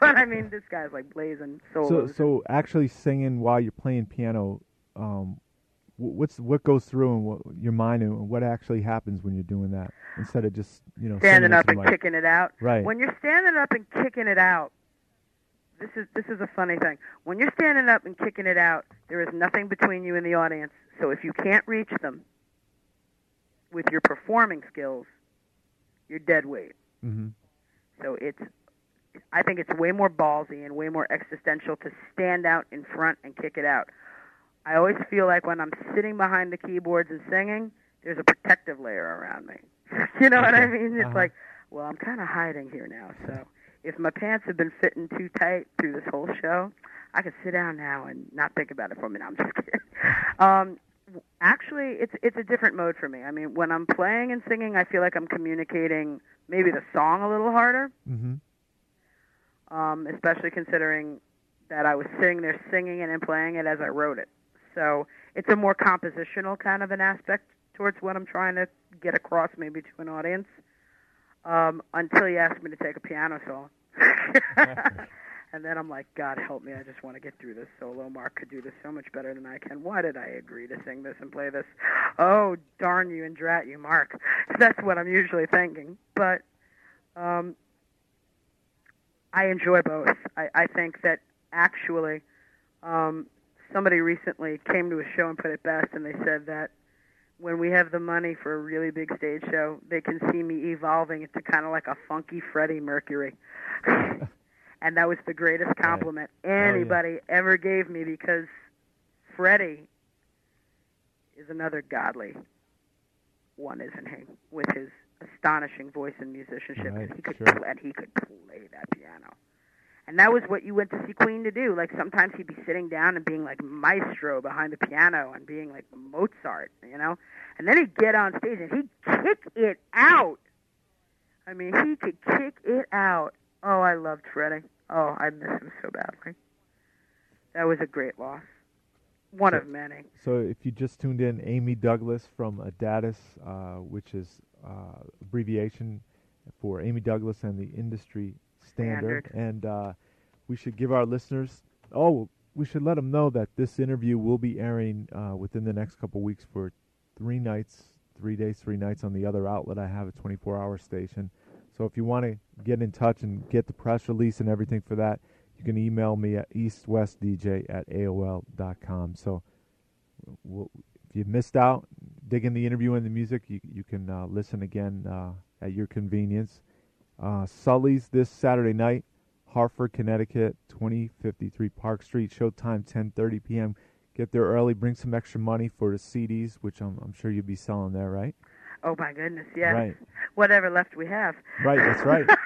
but I mean this guy's like blazing So solos. so actually singing while you're playing piano, um, wh- what's what goes through in what, your mind and what actually happens when you're doing that instead of just you know standing up and kicking it out. Right. When you're standing up and kicking it out, this is this is a funny thing. When you're standing up and kicking it out, there is nothing between you and the audience. So if you can't reach them with your performing skills, you're dead weight. hmm So it's I think it's way more ballsy and way more existential to stand out in front and kick it out. I always feel like when I'm sitting behind the keyboards and singing, there's a protective layer around me. you know what I mean? It's Uh-huh. like, well, I'm kind of hiding here now. So if my pants have been fitting too tight through this whole show, I can sit down now and not think about it for a minute. I'm just kidding. Um, actually, it's it's a different mode for me. I mean, when I'm playing and singing, I feel like I'm communicating maybe the song a little harder hmm um, especially considering that I was sitting there singing it and playing it as I wrote it. So it's a more compositional kind of an aspect towards what I'm trying to get across, maybe to an audience. Um, until you asked me to take a piano solo. and then I'm like, God help me, I just want to get through this solo. Mark could do this so much better than I can. Why did I agree to sing this and play this? Oh, darn you and drat you, Mark. That's what I'm usually thinking. But um, I enjoy both. I, I think that actually, um, somebody recently came to a show and put it best, and they said that when we have the money for a really big stage show, they can see me evolving into kind of like a funky Freddie Mercury. and that was the greatest compliment Right. anybody Oh, yeah. ever gave me because Freddie is another godly one, isn't he? With his astonishing voice and musicianship, Right, and he could sure. pl- and he could play that piano. And that was what you went to see Queen to do. Like sometimes he'd be sitting down and being like maestro behind the piano and being like Mozart, you know. And then he'd get on stage and he'd kick it out. I mean, he could kick it out. Oh, I loved Freddie. Oh, I miss him so badly. That was a great loss. One So- of many. So if you just tuned in, Amy Douglas from Adatis, uh, which is uh, abbreviation for Amy Douglas and the Industry Standard, Standard. and uh, we should give our listeners. Oh, we should let them know that this interview will be airing uh, within the next couple weeks for three nights, three days, three nights on the other outlet. I have a 24-hour station. So if you want to get in touch and get the press release and everything for that, you can email me at eastwestdj at aol.com. So we'll, if you missed out, dig in the interview and the music, you, you can uh, listen again uh, at your convenience. Uh, Sully's this Saturday night, Hartford, Connecticut, 2053 Park Street. Showtime 10:30 p.m. Get there early. Bring some extra money for the CDs, which I'm, I'm sure you'll be selling there, right? Oh my goodness, yes. Right. Whatever left we have. Right, that's right.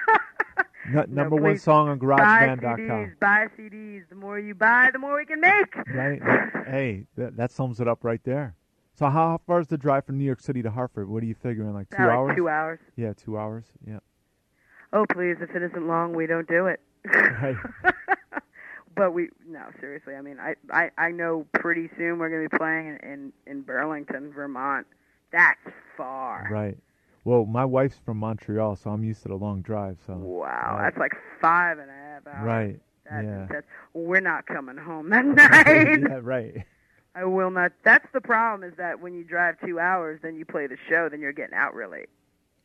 Nu- No, number one song on buy GarageBand.com. CDs, buy CDs. The more you buy, the more we can make. Right. hey, that, that sums it up right there. So how far is the drive from New York City to Hartford? What are you figuring? Like two About hours? Two hours. Yeah, two hours. Yeah. Oh please, if it isn't long, we don't do it. Right. but we no seriously. I mean, I I I know pretty soon we're going to be playing in, in in Burlington, Vermont. That's far. Right. Well, my wife's from Montreal, so I'm used to the long drive. So. Wow, Right. that's like five and a half hours. Right. That, yeah. That's, we're not coming home that night. yeah. Right. I will not. That's the problem is that when you drive two hours, then you play the show, then you're getting out really,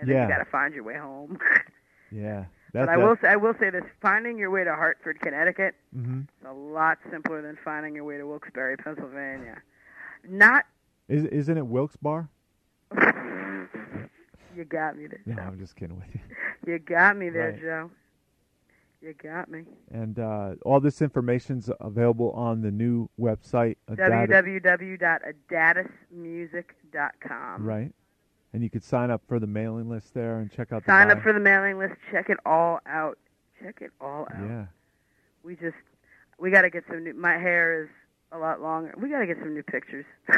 and then Yeah. you got to find your way home. Yeah. but I will say, I will say this: finding your way to Hartford, Connecticut, hmm is a lot simpler than finding your way to Wilkes-Barre, Pennsylvania. Not. Is isn't it Wilkes Bar? you got me there. No. I'm just kidding with you. You got me there, Right. Joe. You got me. And uh, all this information's available on the new website. Www.adatismusic.com. Right. And you could sign up for the mailing list there and check out the Sign up for the mailing list. Check it all out. Check it all out. Yeah. We just we got to get some new. My hair is a lot longer. We got to get some new pictures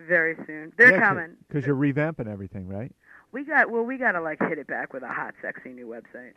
very soon. They're coming. Because you're revamping everything, right? We got well. We got to like hit it back with a hot, sexy new website.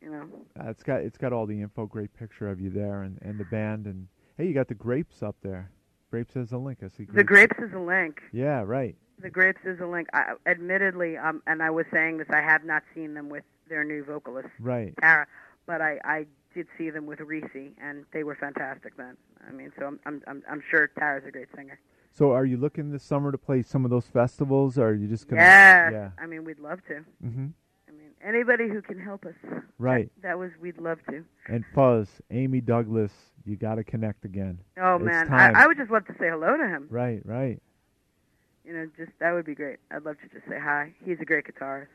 You know. Uh, it's got it's got all the info, great picture of you there, and, and the band, and hey, you got the grapes up there. Grapes has a link. I see. grapes. The grapes is a link. Yeah, right. The grapes is a link. I, admittedly, um, and I was saying this. I have not seen them with their new vocalist Right. Tara, but I I did see them with Reese, and they were fantastic then. I mean, so I'm I'm I'm, I'm sure Tara's a great singer. So, are you looking this summer to play some of those festivals, or are you just gonna? Yes. Yeah. I mean, we'd love to. Mm-hmm. I mean, anybody who can help us. Right. That, that was we'd love to. And Fuzz, Amy Douglas, you got to connect again. Oh It's man. I, I would just love to say hello to him. Right. Right. You know, just that would be great. I'd love to just say hi. He's a great guitarist.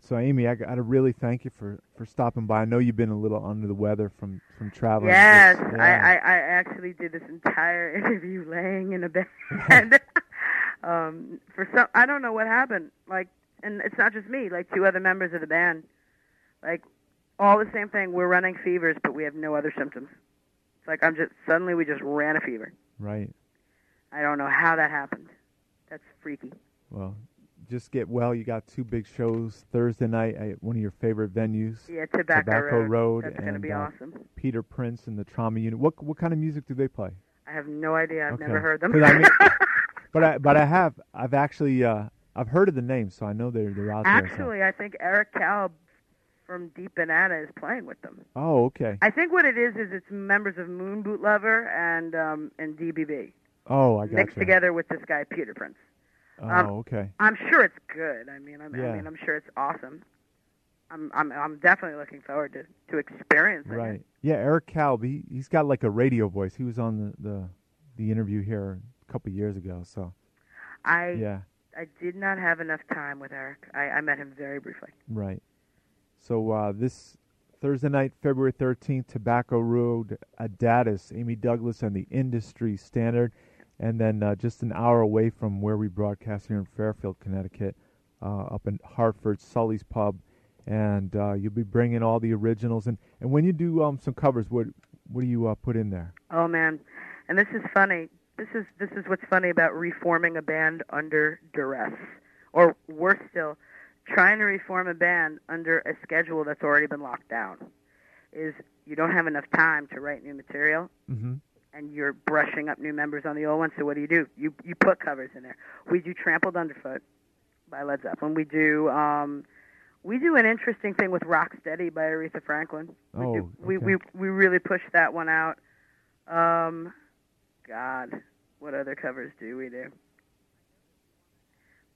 So, Amy, I got to really thank you for for stopping by. I know you've been a little under the weather from from traveling. Yes, I. I I actually did this entire interview laying in a bed. um, for some, I don't know what happened. Like, and it's not just me. Like two other members of the band, like all the same thing. We're running fevers, but we have no other symptoms. It's like I'm just suddenly we just ran a fever. Right. I don't know how that happened. That's freaky. Well, just get well. You got two big shows Thursday night at one of your favorite venues, Yeah, Tobacco, Tobacco Road. Road, That's going to and be uh, awesome. Peter Prince and the Trauma Unit. What what kind of music do they play? I have no idea. I've Okay. never heard them. I mean- But I but I have I've actually uh, I've heard of the name, so I know they're they're out there. so- Actually, I think Eric Kalb from Deep Banana is playing with them. Oh, okay. I think what it is is it's members of Moon Boot Lover and um, and DBB Oh, I got mixed you. together with this guy Peter Prince. Oh, um, okay. I'm sure it's good. I mean, I'm, Yeah. I mean, I'm sure it's awesome. I'm I'm I'm definitely looking forward to to experiencing it. Right. Yeah, Eric Calby, He he's got like a radio voice. He was on the the, the interview here a couple years ago. So I yeah, I did not have enough time with Eric. I, I met him very briefly. right. So uh, this Thursday night, February thirteenth, Tobacco Road, Adatis, Amy Douglas, and the Industry Standard, and then uh, just an hour away from where we broadcast here in Fairfield, Connecticut, uh, up in Hartford, Sully's Pub, and uh, you'll be bringing all the originals. And, and when you do um, some covers, what what do you uh, put in there? Oh man, and this is funny. This is this is what's funny about reforming a band under duress, or worse still, trying to reform a band under a schedule that's already been locked down. Is you don't have enough time to write new material, Mm-hmm. And you're brushing up new members on the old ones. So what do you do? You you put covers in there. We do "Trampled Underfoot" by Led Zeppelin. We do um, we do an interesting thing with "Rocksteady" by Aretha Franklin. We Oh, do, we, we we really push that one out. Um, God, what other covers do we do?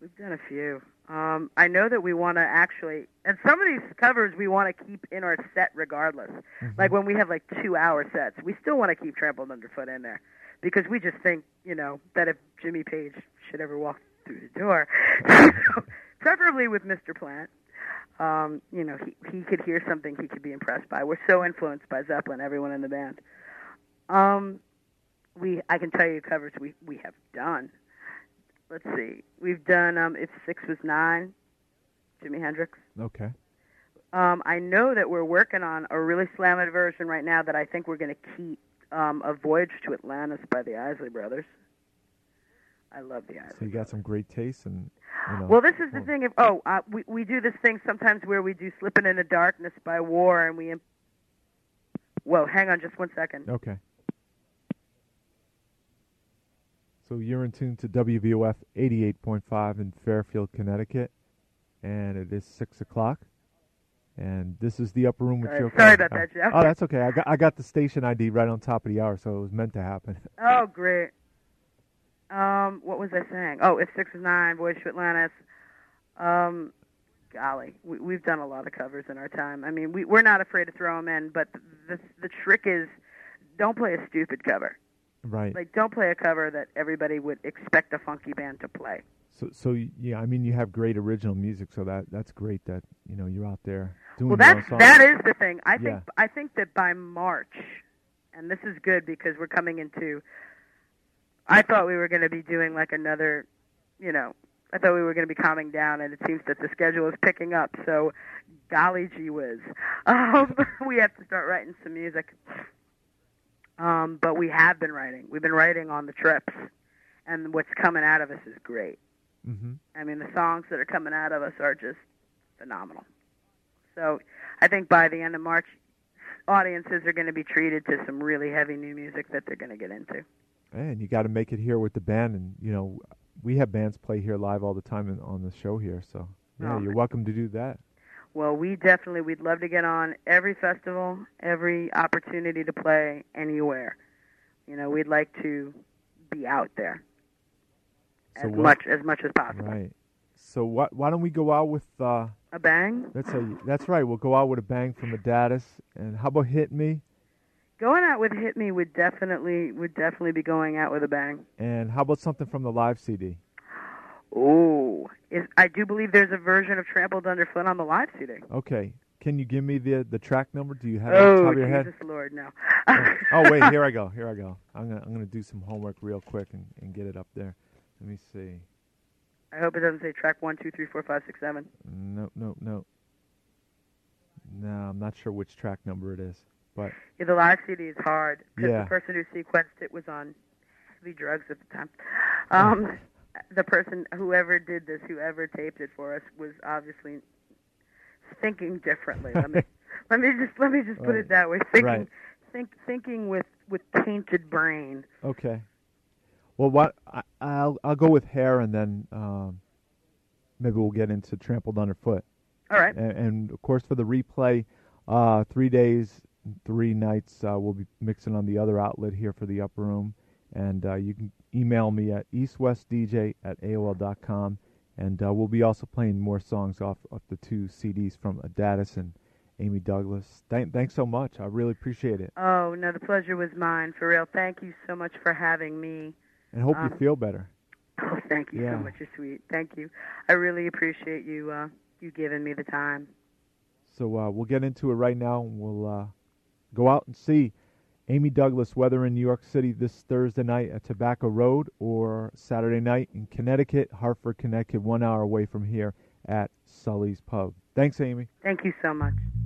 We've done a few. Um, I know that we want to actually, and some of these covers we want to keep in our set regardless. Mm-hmm. Like when we have like two-hour sets, we still want to keep Trampled Underfoot in there because we just think, you know, that if Jimmy Page should ever walk through the door, preferably with Mr. Plant, um, you know, he he could hear something he could be impressed by. We're so influenced by Zeppelin, everyone in the band. Um, we I can tell you covers we we have done. Let's see, we've done um, if six was nine, Jimi Hendrix. Okay. Um, I know that we're working on a really slammed version right now that I think we're going to keep. Um, a Voyage to Atlantis by the Isley Brothers. I love the Isley. So you got some great taste, and you know. Well, this is the thing. If oh, uh, we we do this thing sometimes where we do "Slipping in the Darkness" by War, and we. Imp- Whoa, hang on just one second. Okay. So you're in tune to WVOF 88.5 in Fairfield, Connecticut, and it is six o'clock. And this is the upper room with Sorry- Joe. sorry about that, Jeff. Oh, that's okay. I got I got the station ID right on top of the hour, so it was meant to happen. Oh, great. Um, what was I saying? Oh, if six is nine, Voyage to Atlantis. Um, golly, we, we've done a lot of covers in our time. I mean, we we're not afraid to throw them in, but the the trick is, don't play a stupid cover. Right. Like, don't play a cover that everybody would expect a funky band to play. So so yeah, I mean you have great original music, so that that's great that you know you're out there doing Well, that's that is the thing. I think I think that by March, and this is good because we're coming into. I thought we were going to be doing like another, you know, I thought we were going to be calming down, and it seems that the schedule is picking up. So, golly gee whiz, um, we have to start writing some music. Um, but we have been writing. We've been writing on the trips, and what's coming out of us is great. hmm I mean, the songs that are coming out of us are just phenomenal. So I think by the end of March, audiences are going to be treated to some really heavy new music that they're going to get into. And you got to make it here with the band, and you know we have bands play here live all the time on the show here. So yeah, Oh, you're welcome to do that. Well, we definitely, we'd love to get on every festival, every opportunity to play anywhere. You know, we'd like to be out there So as what- much as much as possible. Right. So what? Why don't we go out with? Uh, A bang. let's say that's right. We'll go out with a bang from Adatis, and how about "Hit Me"? Going out with "Hit Me" would definitely would definitely be going out with a bang. And how about something from the live CD? Oh, is, I do believe there's a version of "Trampled Underfoot" on the live CD. Okay. Can you give me the the track number? Do you have it on top Oh, of your head? Jesus Lord, no. oh wait, here I go. Here I go. I'm gonna I'm gonna do some homework real quick and, and get it up there. Let me see. I hope it doesn't say track one, two, three, four, five, six, seven. No, no, no. No, I'm not sure which track number it is, but Yeah, the live CD is hard because Yeah. the person who sequenced it was on heavy drugs at the time. Um, the person, whoever did this, whoever taped it for us, was obviously thinking differently. Let me let me just let me just put Right. it that way. Thinking Right. think thinking with with Tainted Brain. Okay. Well, what I, I'll I'll go with hair, and then um, maybe we'll get into trampled underfoot. All right. And, and of course, for the replay, uh, three days, three nights, uh, we'll be mixing on the other outlet here for the upper room, and uh, you can email me at eastwestdj at aol.com, and uh, we'll be also playing more songs off of the two CDs from Adatis and Amy Douglas. Thank, thanks so much. I really appreciate it. Oh no, the pleasure was mine for real. Thank you so much for having me. And hope Um, you feel better. Oh, thank you Yeah. so much. You're sweet. Thank you. I really appreciate you uh, you giving me the time. So uh, we'll get into it right now. and We'll uh, go out and see Amy Douglas, whether in New York City this Thursday night at Tobacco Road or Saturday night in Connecticut, Hartford, Connecticut, one hour away from here at Sully's Pub. Thanks, Amy. Thank you so much.